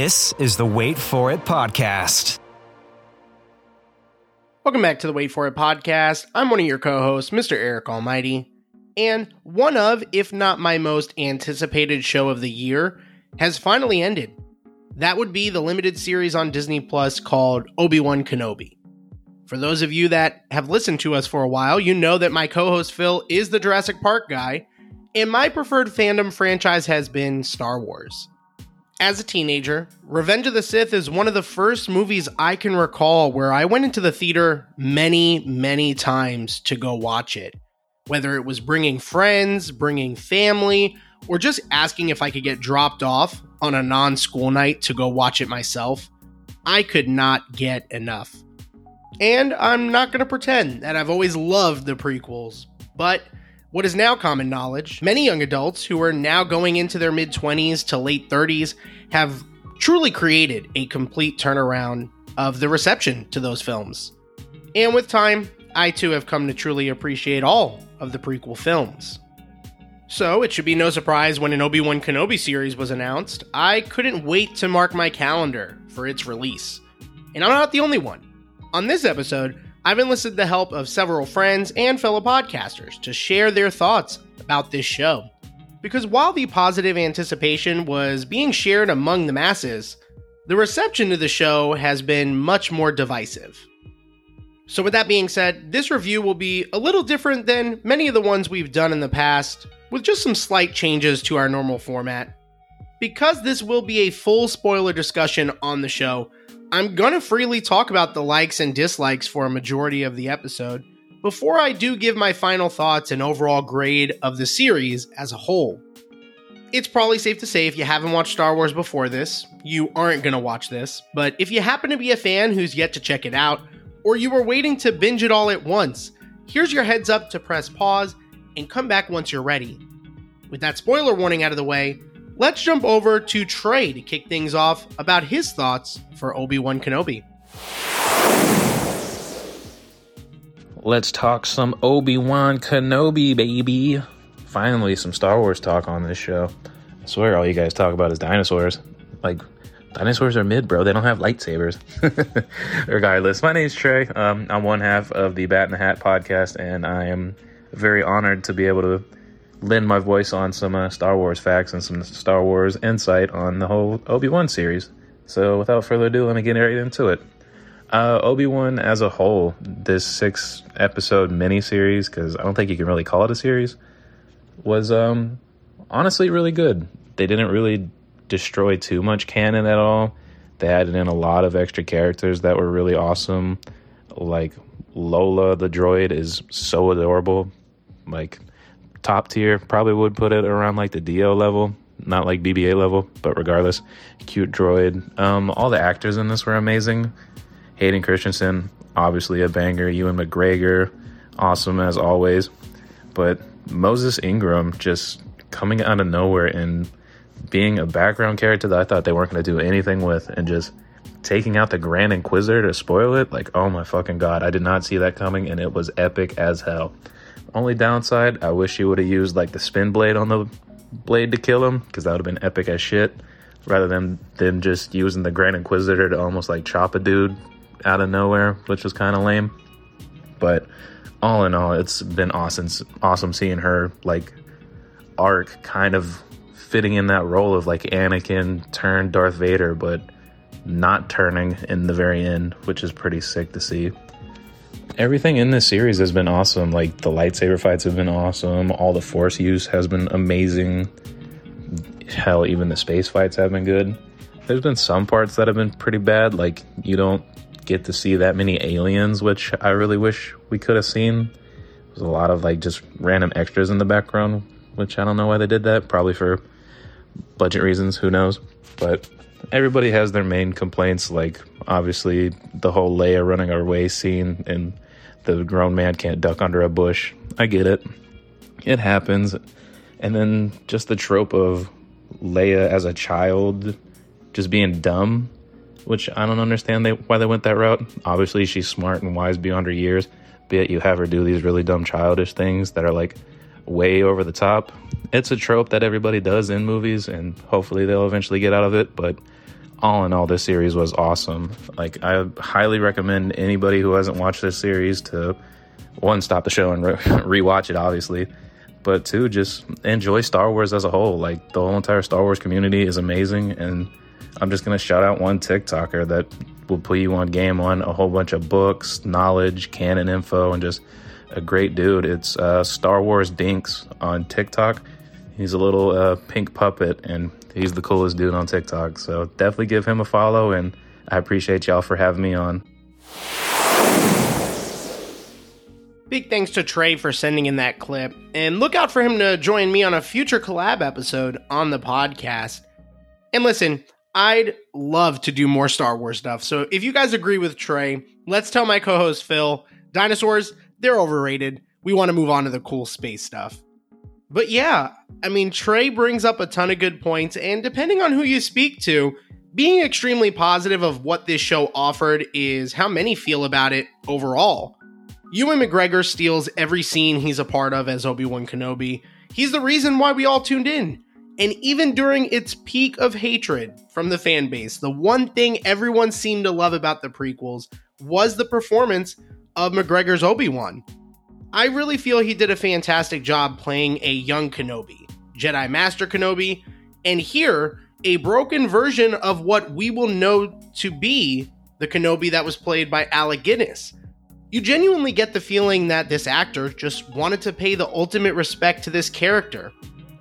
This is the Wait For It podcast. Welcome back to the Wait For It podcast. I'm one of your co hosts, Mr. Eric Almighty. And one of, if not my most anticipated show of the year, has finally ended. That would be the limited series on Disney Plus called Obi Wan Kenobi. For those of you that have listened to us for a while, you know that my co host Phil is the Jurassic Park guy, and my preferred fandom franchise has been Star Wars. As a teenager, Revenge of the Sith is one of the first movies I can recall where I went into the theater many, many times to go watch it. Whether it was bringing friends, bringing family, or just asking if I could get dropped off on a non school night to go watch it myself, I could not get enough. And I'm not going to pretend that I've always loved the prequels, but what is now common knowledge, many young adults who are now going into their mid 20s to late 30s have truly created a complete turnaround of the reception to those films. And with time, I too have come to truly appreciate all of the prequel films. So, it should be no surprise when an Obi Wan Kenobi series was announced, I couldn't wait to mark my calendar for its release. And I'm not the only one. On this episode, I've enlisted the help of several friends and fellow podcasters to share their thoughts about this show. Because while the positive anticipation was being shared among the masses, the reception to the show has been much more divisive. So, with that being said, this review will be a little different than many of the ones we've done in the past, with just some slight changes to our normal format. Because this will be a full spoiler discussion on the show, I'm to freely talk about the likes and dislikes for a majority of the episode before I do give my final thoughts and overall grade of the series as a whole. It's probably safe to say if you haven't watched Star Wars before this, you aren't going to watch this, but if you happen to be a fan who's yet to check it out, or you were waiting to binge it all at once, here's your heads up to press pause and come back once you're ready. With that spoiler warning out of the way, let's jump over to Trey to kick things off about his thoughts for Obi Wan Kenobi. Let's talk some Obi Wan Kenobi, baby. Finally, some Star Wars talk on this show. I swear, all you guys talk about is dinosaurs. Like, dinosaurs are mid, bro. They don't have lightsabers. Regardless, my name's Trey. Um, I'm one half of the Bat in the Hat podcast, and I am very honored to be able to lend my voice on some uh, Star Wars facts and some Star Wars insight on the whole Obi Wan series. So, without further ado, let me get right into it. Uh, Obi Wan as a whole, this six episode miniseries, because I don't think you can really call it a series, was um, honestly really good. They didn't really destroy too much canon at all. They added in a lot of extra characters that were really awesome. Like Lola the droid is so adorable. Like top tier. Probably would put it around like the DO level, not like BB-8 level, but regardless, cute droid. Um, all the actors in this were amazing. Hayden Christensen, obviously a banger. Ewan McGregor, awesome as always. But Moses Ingram just coming out of nowhere and being a background character that I thought they weren't going to do anything with, and just taking out the Grand Inquisitor to spoil it. Like, oh my fucking god, I did not see that coming, and it was epic as hell. Only downside, I wish he would have used like the spin blade on the blade to kill him, because that would have been epic as shit. Rather than than just using the Grand Inquisitor to almost like chop a dude out of nowhere, which was kind of lame. But all in all, it's been awesome, awesome seeing her like arc kind of fitting in that role of like Anakin turned Darth Vader, but not turning in the very end, which is pretty sick to see. Everything in this series has been awesome. Like the lightsaber fights have been awesome. All the force use has been amazing. Hell, even the space fights have been good. There's been some parts that have been pretty bad. Like you don't get to see that many aliens, which I really wish we could have seen. There's a lot of like just random extras in the background, which I don't know why they did that. Probably for budget reasons, who knows? But everybody has their main complaints, like obviously the whole Leia running away scene and the grown man can't duck under a bush. I get it. It happens. And then just the trope of Leia as a child just being dumb, which I don't understand they, why they went that route. Obviously, she's smart and wise beyond her years, but you have her do these really dumb childish things that are like way over the top. It's a trope that everybody does in movies, and hopefully they'll eventually get out of it. But all in all, this series was awesome. Like, I highly recommend anybody who hasn't watched this series to one, stop the show and re- rewatch it, obviously, but two, just enjoy Star Wars as a whole. Like, the whole entire Star Wars community is amazing, and I'm just going to shout out one TikToker that will put you on game on a whole bunch of books, knowledge, canon info, and just a great dude. It's uh, Star Wars Dinks on TikTok. He's a little uh, pink puppet, and he's the coolest dude on TikTok. So definitely give him a follow, and I appreciate y'all for having me on. Big thanks to Trey for sending in that clip, and look out for him to join me on a future collab episode on the podcast. And listen, I'd love to do more Star Wars stuff, so if you guys agree with Trey, let's tell my co host Phil dinosaurs, they're overrated. We want to move on to the cool space stuff. But yeah, I mean, Trey brings up a ton of good points, and depending on who you speak to, being extremely positive of what this show offered is how many feel about it overall. Ewan McGregor steals every scene he's a part of as Obi Wan Kenobi. He's the reason why we all tuned in. And even during its peak of hatred from the fan base, the one thing everyone seemed to love about the prequels was the performance of McGregor's Obi Wan. I really feel he did a fantastic job playing a young Kenobi, Jedi Master Kenobi, and here, a broken version of what we will know to be the Kenobi that was played by Alec Guinness. You genuinely get the feeling that this actor just wanted to pay the ultimate respect to this character,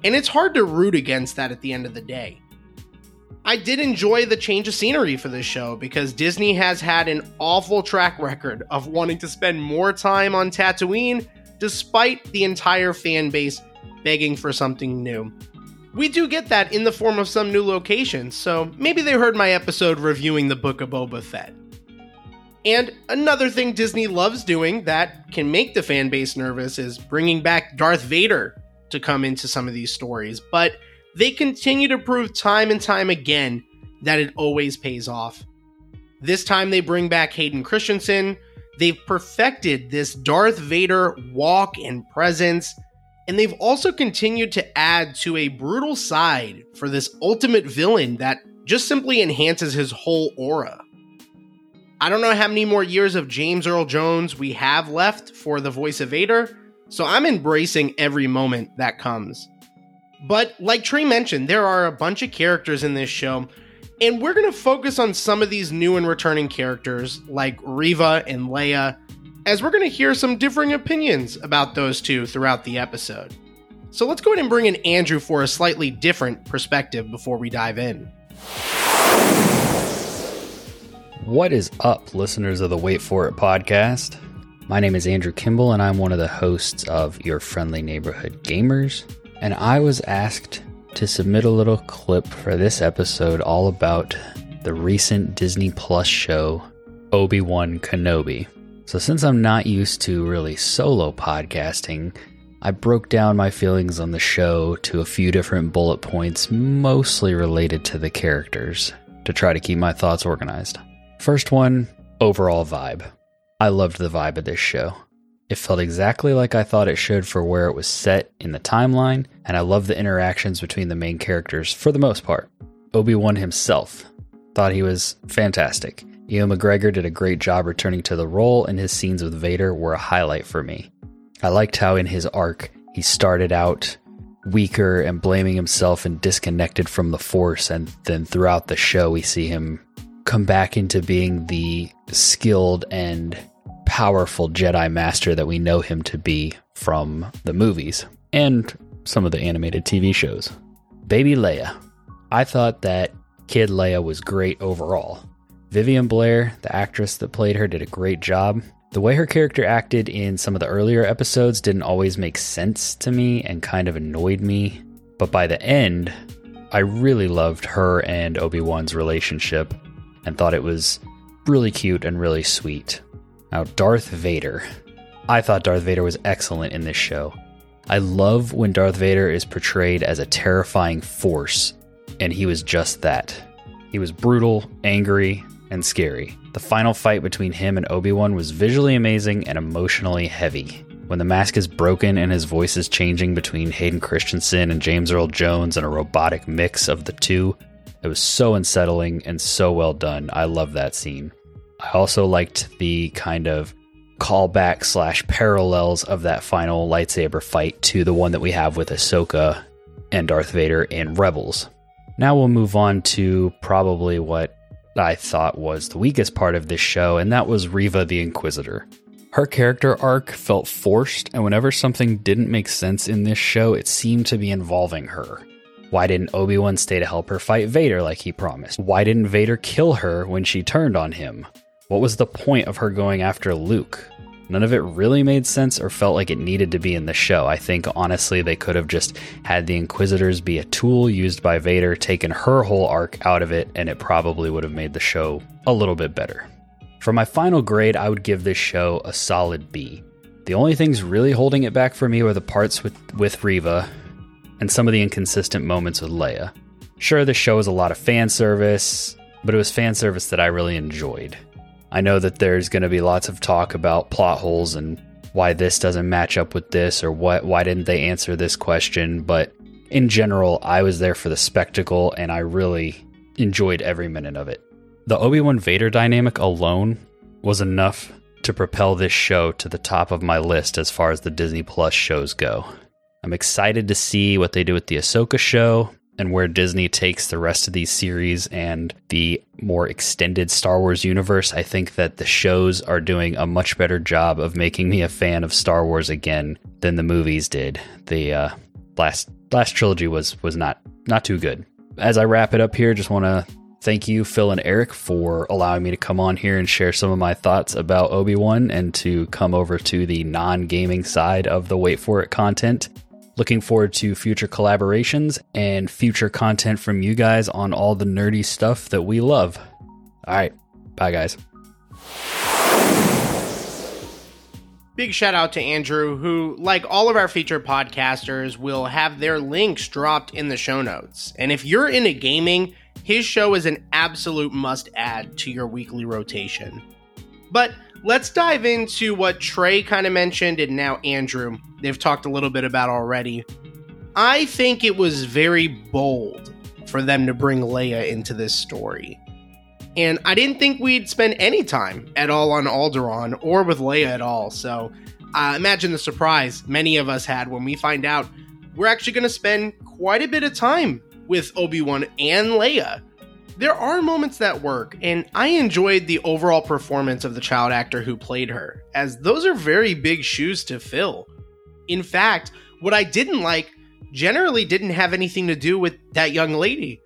and it's hard to root against that at the end of the day. I did enjoy the change of scenery for this show because Disney has had an awful track record of wanting to spend more time on Tatooine despite the entire fan base begging for something new. We do get that in the form of some new locations, so maybe they heard my episode reviewing the Book of Boba Fett. And another thing Disney loves doing that can make the fan base nervous is bringing back Darth Vader to come into some of these stories, but they continue to prove time and time again that it always pays off. This time they bring back Hayden Christensen. They've perfected this Darth Vader walk and presence, and they've also continued to add to a brutal side for this ultimate villain that just simply enhances his whole aura. I don't know how many more years of James Earl Jones we have left for the voice of Vader, so I'm embracing every moment that comes. But like Trey mentioned, there are a bunch of characters in this show, and we're going to focus on some of these new and returning characters like Reva and Leia, as we're going to hear some differing opinions about those two throughout the episode. So let's go ahead and bring in Andrew for a slightly different perspective before we dive in. What is up, listeners of the Wait For It podcast? My name is Andrew Kimball, and I'm one of the hosts of Your Friendly Neighborhood Gamers and I was asked to submit a little clip for this episode all about the recent Disney Plus show, Obi Wan Kenobi. So, since I'm not used to really solo podcasting, I broke down my feelings on the show to a few different bullet points, mostly related to the characters, to try to keep my thoughts organized. First one overall vibe. I loved the vibe of this show. It felt exactly like I thought it should for where it was set in the timeline, and I loved the interactions between the main characters for the most part. Obi Wan himself thought he was fantastic. Ewan McGregor did a great job returning to the role, and his scenes with Vader were a highlight for me. I liked how in his arc, he started out weaker and blaming himself and disconnected from the Force, and then throughout the show, we see him come back into being the skilled and powerful Jedi Master that we know him to be from the movies and some of the animated TV shows. Baby Leia. I thought that Kid Leia was great overall. Vivien Blair, the actress that played her, did a great job. The way her character acted in some of the earlier episodes didn't always make sense to me and kind of annoyed me. But by the end, I really loved her and Obi Wan's relationship and thought it was really cute and really sweet. Now, Darth Vader. I thought Darth Vader was excellent in this show. I love when Darth Vader is portrayed as a terrifying force, and he was just that. He was brutal, angry, and scary. The final fight between him and Obi Wan was visually amazing and emotionally heavy. When the mask is broken and his voice is changing between Hayden Christensen and James Earl Jones and a robotic mix of the two, it was so unsettling and so well done. I love that scene. I also liked the kind of callback slash parallels of that final lightsaber fight to the one that we have with Ahsoka and Darth Vader in Rebels. Now we'll move on to probably what I thought was the weakest part of this show, and that was Reva the Inquisitor. Her character arc felt forced, and whenever something didn't make sense in this show, it seemed to be involving her. Why didn't Obi Wan stay to help her fight Vader like he promised? Why didn't Vader kill her when she turned on him? What was the point of her going after Luke? None of it really made sense or felt like it needed to be in the show. I think honestly they could have just had the Inquisitors be a tool used by Vader, taken her whole arc out of it, and it probably would have made the show a little bit better. For my final grade, I would give this show a solid B. The only things really holding it back for me were the parts with, with Reva and some of the inconsistent moments with Leia. Sure, the show is a lot of fan service, but it was fan service that I really enjoyed. I know that there's going to be lots of talk about plot holes and why this doesn't match up with this or what why didn't they answer this question, but in general, I was there for the spectacle and I really enjoyed every minute of it. The Obi-Wan Vader dynamic alone was enough to propel this show to the top of my list as far as the Disney Plus shows go. I'm excited to see what they do with the Ahsoka show and where Disney takes the rest of these series and the more extended Star Wars universe, I think that the shows are doing a much better job of making me a fan of Star Wars again than the movies did. The uh, last last trilogy was was not not too good. As I wrap it up here, just want to thank you, Phil and Eric, for allowing me to come on here and share some of my thoughts about Obi Wan and to come over to the non gaming side of the Wait For It content. Looking forward to future collaborations and future content from you guys on all the nerdy stuff that we love. All right. Bye, guys. Big shout out to Andrew, who, like all of our featured podcasters, will have their links dropped in the show notes. And if you're into gaming, his show is an absolute must add to your weekly rotation. But let's dive into what Trey kind of mentioned and now Andrew. They've talked a little bit about already. I think it was very bold for them to bring Leia into this story. And I didn't think we'd spend any time at all on Alderaan or with Leia at all. So uh, imagine the surprise many of us had when we find out we're actually going to spend quite a bit of time with Obi Wan and Leia there are moments that work, and I enjoyed the overall performance of the child actor who played her, as those are very big shoes to fill. In fact, what I didn't like generally didn't have anything to do with that young lady,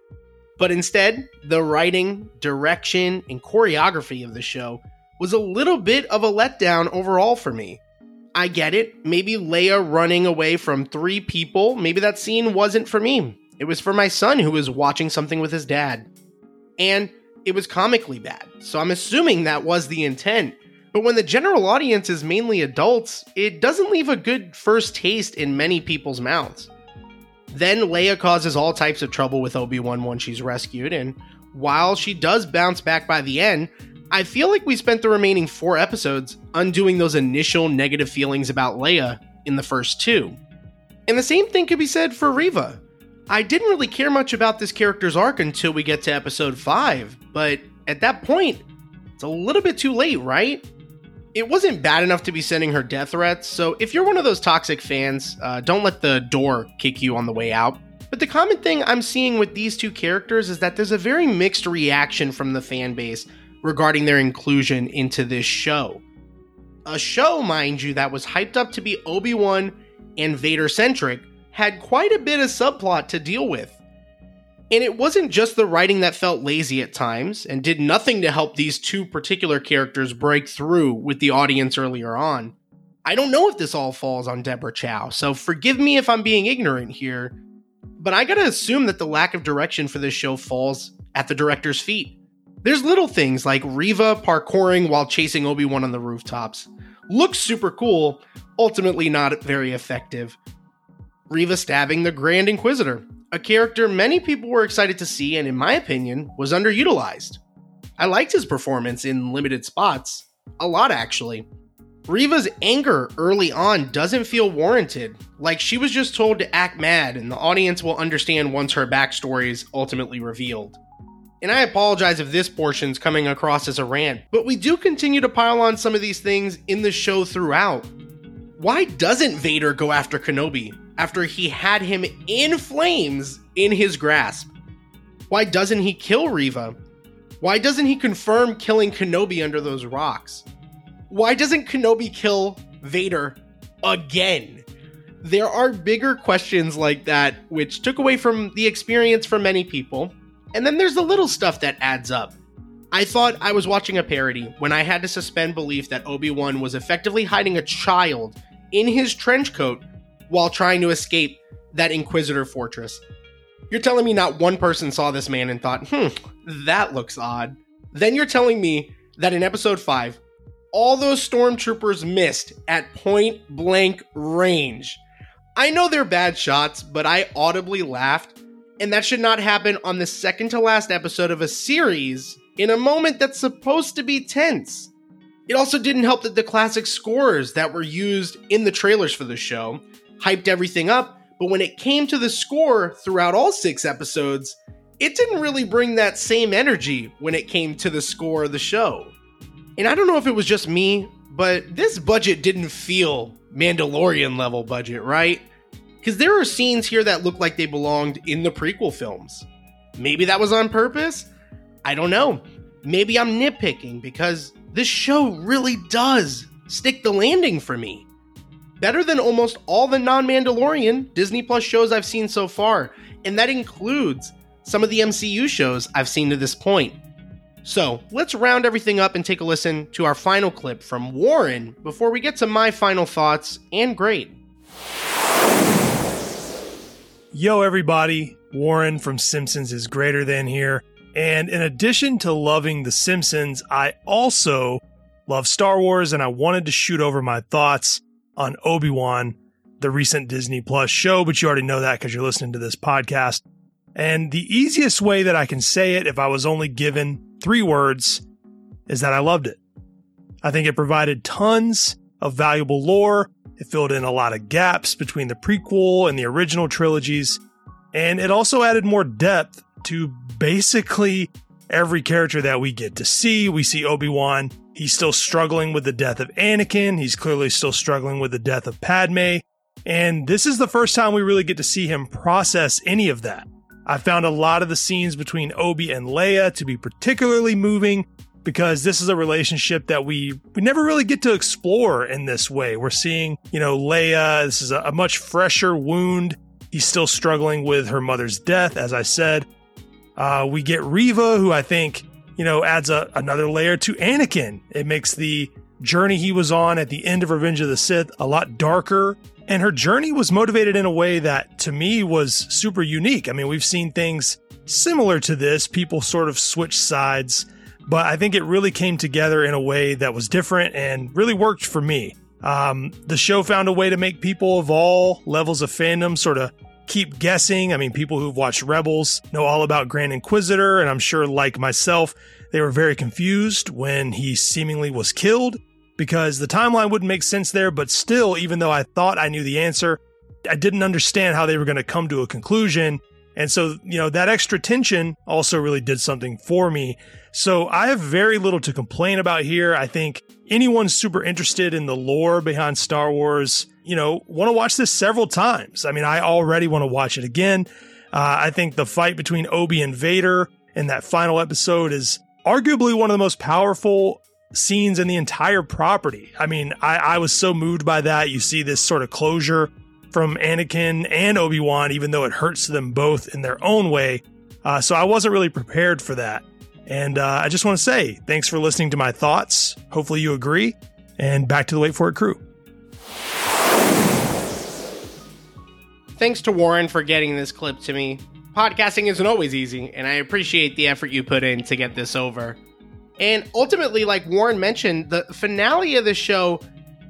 but instead, the writing, direction, and choreography of the show was a little bit of a letdown overall for me. I get it, maybe Leia running away from three people, maybe that scene wasn't for me. It was for my son who was watching something with his dad and it was comically bad. So I'm assuming that was the intent. But when the general audience is mainly adults, it doesn't leave a good first taste in many people's mouths. Then Leia causes all types of trouble with Obi Wan once she's rescued, and while she does bounce back by the end, I feel like we spent the remaining four episodes undoing those initial negative feelings about Leia in the first two. And the same thing could be said for Reva. I didn't really care much about this character's arc until we get to episode 5, but at that point, it's a little bit too late, right? It wasn't bad enough to be sending her death threats, so if you're one of those toxic fans, uh, don't let the door kick you on the way out. But the common thing I'm seeing with these two characters is that there's a very mixed reaction from the fan base regarding their inclusion into this show. A show, mind you, that was hyped up to be Obi Wan and Vader centric, had quite a bit of subplot to deal with. And it wasn't just the writing that felt lazy at times and did nothing to help these two particular characters break through with the audience earlier on. I don't know if this all falls on Deborah Chow, so forgive me if I'm being ignorant here, But I gotta assume that the lack of direction for this show falls at the director's feet. There's little things like Reva parkouring while chasing Obi Wan on the rooftops. Looks super cool, ultimately not very effective. Reva stabbing the Grand Inquisitor, a character many people were excited to see and, in my opinion, was underutilized. I liked his performance in limited spots, a lot actually. Reva's anger early on doesn't feel warranted, like she was just told to act mad and the audience will understand once her backstory is ultimately revealed. And I apologize if this portion's coming across as a rant, but we do continue to pile on some of these things in the show throughout. Why doesn't Vader go after Kenobi after he had him in flames in his grasp? Why doesn't he kill Reva? Why doesn't he confirm killing Kenobi under those rocks? Why doesn't Kenobi kill Vader again? There are bigger questions like that which took away from the experience for many people and then there's the little stuff that adds up. I thought I was watching a parody when I had to suspend belief that Obi Wan was effectively hiding a child in his trench coat while trying to escape that Inquisitor fortress. You're telling me not one person saw this man and thought, hmm, that looks odd. Then you're telling me that in episode 5, all those stormtroopers missed at point blank range. I know they're bad shots, but I audibly laughed and that should not happen on the second to last episode of a series in a moment that's supposed to be tense. It also didn't help that the classic scores that were used in the trailers for the show hyped everything up, but when it came to the score throughout all six episodes, it didn't really bring that same energy when it came to the score of the show. And I don't know if it was just me, but this budget didn't feel Mandalorian level budget, right? Because there are scenes here that look like they belonged in the prequel films. Maybe that was on purpose? I don't know. Maybe I'm nitpicking because this show really does stick the landing for me. Better than almost all the non Mandalorian Disney Plus shows I've seen so far, and that includes some of the MCU shows I've seen to this point. So let's round everything up and take a listen to our final clip from Warren before we get to my final thoughts and grade. Yo, everybody. Warren from Simpsons is greater than here. And in addition to loving The Simpsons, I also love Star Wars and I wanted to shoot over my thoughts on Obi Wan, the recent Disney Plus show, but you already know that because you're listening to this podcast. And the easiest way that I can say it, if I was only given three words, is that I loved it. I think it provided tons of valuable lore it filled in a lot of gaps between the prequel and the original trilogies, and it also added more depth to basically every character that we get to see. We see Obi Wan. He's still struggling with the death of Anakin. He's clearly still struggling with the death of Padme. And this is the first time we really get to see him process any of that. I found a lot of the scenes between Obi and Leia to be particularly moving because this is a relationship that we we never really get to explore in this way. We're seeing, you know, Leia, this is a, a much fresher wound. He's still struggling with her mother's death, as I said. Uh, we get Reva, who I think, you know, adds a, another layer to Anakin. It makes the journey he was on at the end of Revenge of the Sith a lot darker. And her journey was motivated in a way that to me was super unique. I mean, we've seen things similar to this. People sort of switch sides but I think it really came together in a way that was different and really worked for me. Um, the show found a way to make people of all levels of fandom sort of keep guessing. I mean, people who've watched Rebels know all about Grand Inquisitor, and I'm sure, like myself, they were very confused when he seemingly was killed because the timeline wouldn't make sense there. But still, even though I thought I knew the answer, I didn't understand how they were going to come to a conclusion. And so, you know, that extra tension also really did something for me. So I have very little to complain about here. I think anyone super interested in the lore behind Star Wars, you know, want to watch this several times. I mean, I already want to watch it again. Uh, I think the fight between Obi and Vader in that final episode is arguably one of the most powerful scenes in the entire property. I mean, I, I was so moved by that. You see this sort of closure from Anakin and Obi Wan, even though it hurts them both in their own way. Uh, so I wasn't really prepared for that. And uh, I just want to say thanks for listening to my thoughts. Hopefully you agree. And back to the Wait For It crew. Thanks to Warren for getting this clip to me. Podcasting isn't always easy, and I appreciate the effort you put in to get this over. And ultimately, like Warren mentioned, the finale of the show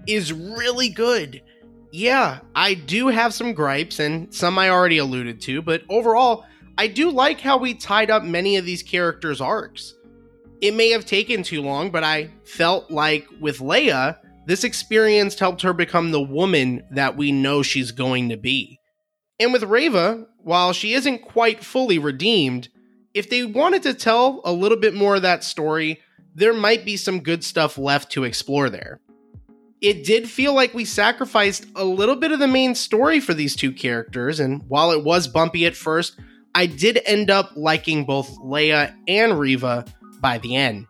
is really good. Yeah, I do have some gripes, and some I already alluded to, but overall, I do like how we tied up many of these characters' arcs. It may have taken too long, but I felt like with Leia, this experience helped her become the woman that we know she's going to be. And with Reva, while she isn't quite fully redeemed, if they wanted to tell a little bit more of that story, there might be some good stuff left to explore there. It did feel like we sacrificed a little bit of the main story for these two characters, and while it was bumpy at first, I did end up liking both Leia and Reva by the end.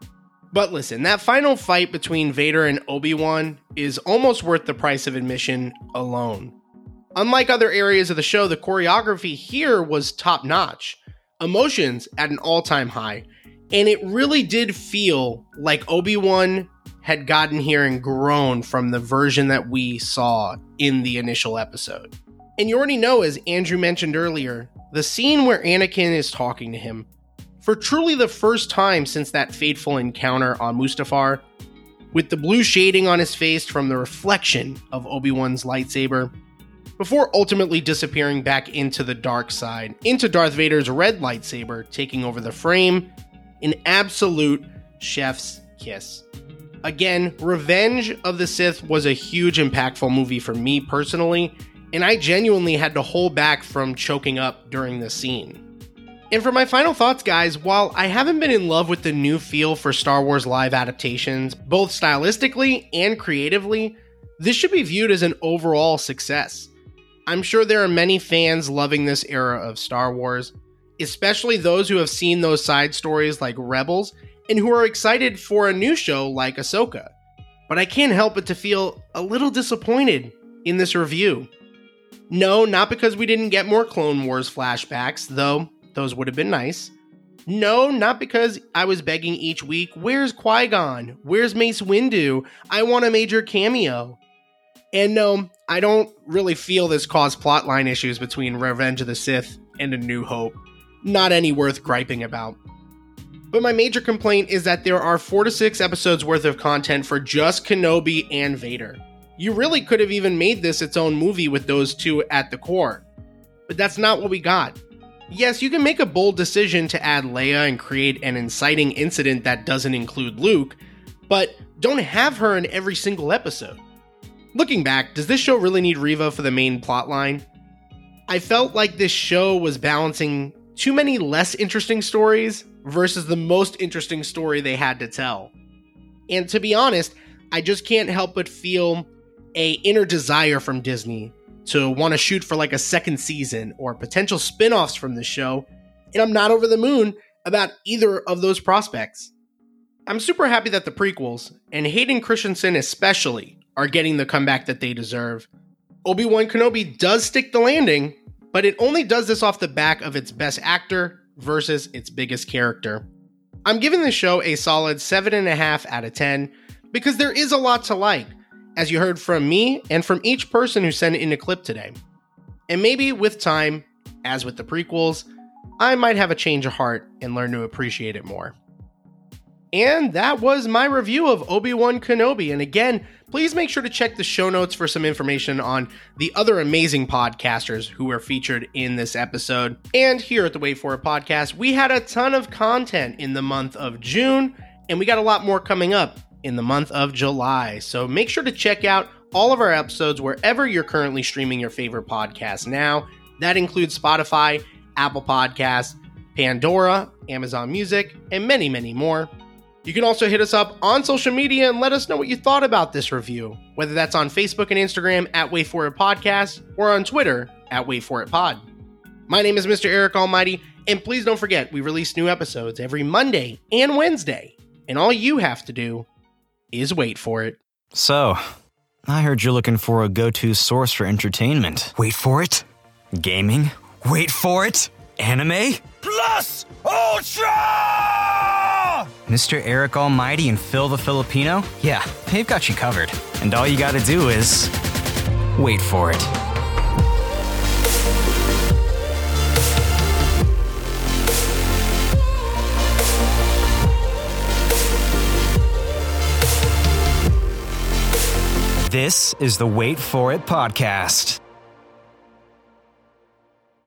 But listen, that final fight between Vader and Obi Wan is almost worth the price of admission alone. Unlike other areas of the show, the choreography here was top notch, emotions at an all time high, and it really did feel like Obi Wan had gotten here and grown from the version that we saw in the initial episode. And you already know, as Andrew mentioned earlier, the scene where Anakin is talking to him, for truly the first time since that fateful encounter on Mustafar, with the blue shading on his face from the reflection of Obi Wan's lightsaber, before ultimately disappearing back into the dark side, into Darth Vader's red lightsaber taking over the frame, an absolute chef's kiss. Again, Revenge of the Sith was a huge, impactful movie for me personally, and I genuinely had to hold back from choking up during this scene. And for my final thoughts, guys, while I haven't been in love with the new feel for Star Wars live adaptations, both stylistically and creatively, this should be viewed as an overall success. I'm sure there are many fans loving this era of Star Wars, especially those who have seen those side stories like Rebels and who are excited for a new show like Ahsoka. But I can't help but to feel a little disappointed in this review. No, not because we didn't get more Clone Wars flashbacks, though those would have been nice. No, not because I was begging each week, where's Qui Gon? Where's Mace Windu? I want a major cameo. And no, I don't really feel this caused plotline issues between Revenge of the Sith and A New Hope. Not any worth griping about. But my major complaint is that there are four to six episodes worth of content for just Kenobi and Vader. You really could have even made this its own movie with those two at the core. But that's not what we got. Yes, you can make a bold decision to add Leia and create an inciting incident that doesn't include Luke, but don't have her in every single episode. Looking back, does this show really need Reva for the main plotline? I felt like this show was balancing too many less interesting stories versus the most interesting story they had to tell. And to be honest, I just can't help but feel a inner desire from Disney to want to shoot for like a second season or potential spin-offs from the show, and I'm not over the moon about either of those prospects. I'm super happy that the prequels, and Hayden Christensen especially, are getting the comeback that they deserve. Obi Wan Kenobi does stick the landing, but it only does this off the back of its best actor versus its biggest character. I'm giving the show a solid 7.5 out of 10 because there is a lot to like, as you heard from me and from each person who sent in a clip today. And maybe with time, as with the prequels, I might have a change of heart and learn to appreciate it more. And that was my review of Obi Wan Kenobi. And again, please make sure to check the show notes for some information on the other amazing podcasters who were featured in this episode. And here at the Wait For It podcast, we had a ton of content in the month of June, and we got a lot more coming up in the month of July. So make sure to check out all of our episodes wherever you're currently streaming your favorite podcast now. That includes Spotify, Apple Podcasts, Pandora, Amazon Music, and many, many more. You can also hit us up on social media and let us know what you thought about this review, whether that's on Facebook and Instagram at Wait For It Podcast or on Twitter at Wait For It Pod. My name is Mr. Eric Almighty, and please don't forget we release new episodes every Monday and Wednesday, and all you have to do is wait for it. So, I heard you're looking for a go to source for entertainment. Wait for it. Gaming? Wait for it. Anime? Plus Ultra! Mr. Eric Almighty and Phil the Filipino? Yeah, they've got you covered. And all you gotta do is wait for it. This is the Wait For It podcast.